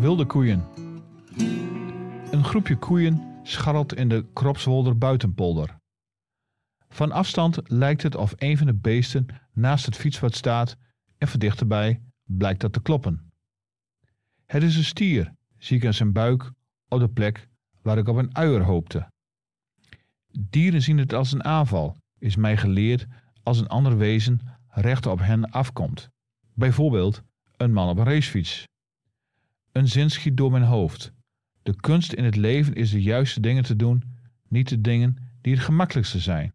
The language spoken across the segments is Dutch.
Wilde koeien. Een groepje koeien scharrelt in de Kropswolder buitenpolder. Van afstand lijkt het of een van de beesten naast het fietspad staat en van dichterbij blijkt dat te kloppen. Het is een stier, zie ik aan zijn buik op de plek waar ik op een uier hoopte. Dieren zien het als een aanval, is mij geleerd als een ander wezen recht op hen afkomt. Bijvoorbeeld een man op een racefiets. Een zin schiet door mijn hoofd. De kunst in het leven is de juiste dingen te doen, niet de dingen die het gemakkelijkste zijn.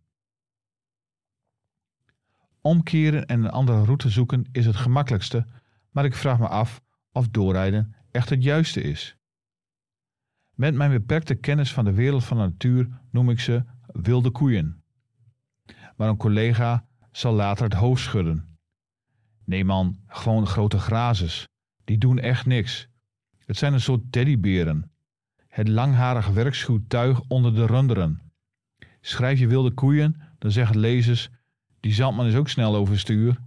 Omkeren en een andere route zoeken is het gemakkelijkste, maar ik vraag me af of doorrijden echt het juiste is. Met mijn beperkte kennis van de wereld van de natuur noem ik ze wilde koeien. Maar een collega zal later het hoofd schudden. Nee man, gewoon grote grazers. Die doen echt niks. Het zijn een soort teddyberen. Het langharige werkschuwtuig onder de runderen. Schrijf je wilde koeien, dan zeggen lezers, die zandman is ook snel overstuur.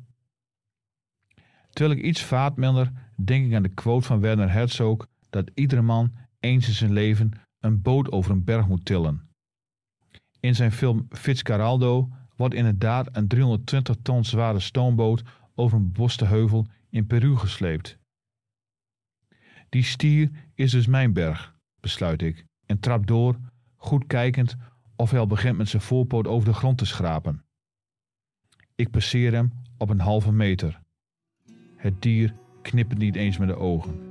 Terwijl ik iets vaatminder denk ik aan de quote van Werner Herzog dat iedere man eens in zijn leven een boot over een berg moet tillen. In zijn film Fitzcarraldo wordt inderdaad een 320 ton zware stoomboot over een beboste heuvel in Peru gesleept. Die stier is dus mijn berg, besluit ik, en trap door, goed kijkend of hij al begint met zijn voorpoot over de grond te schrapen. Ik passeer hem op een halve meter. Het dier knippert niet eens met de ogen.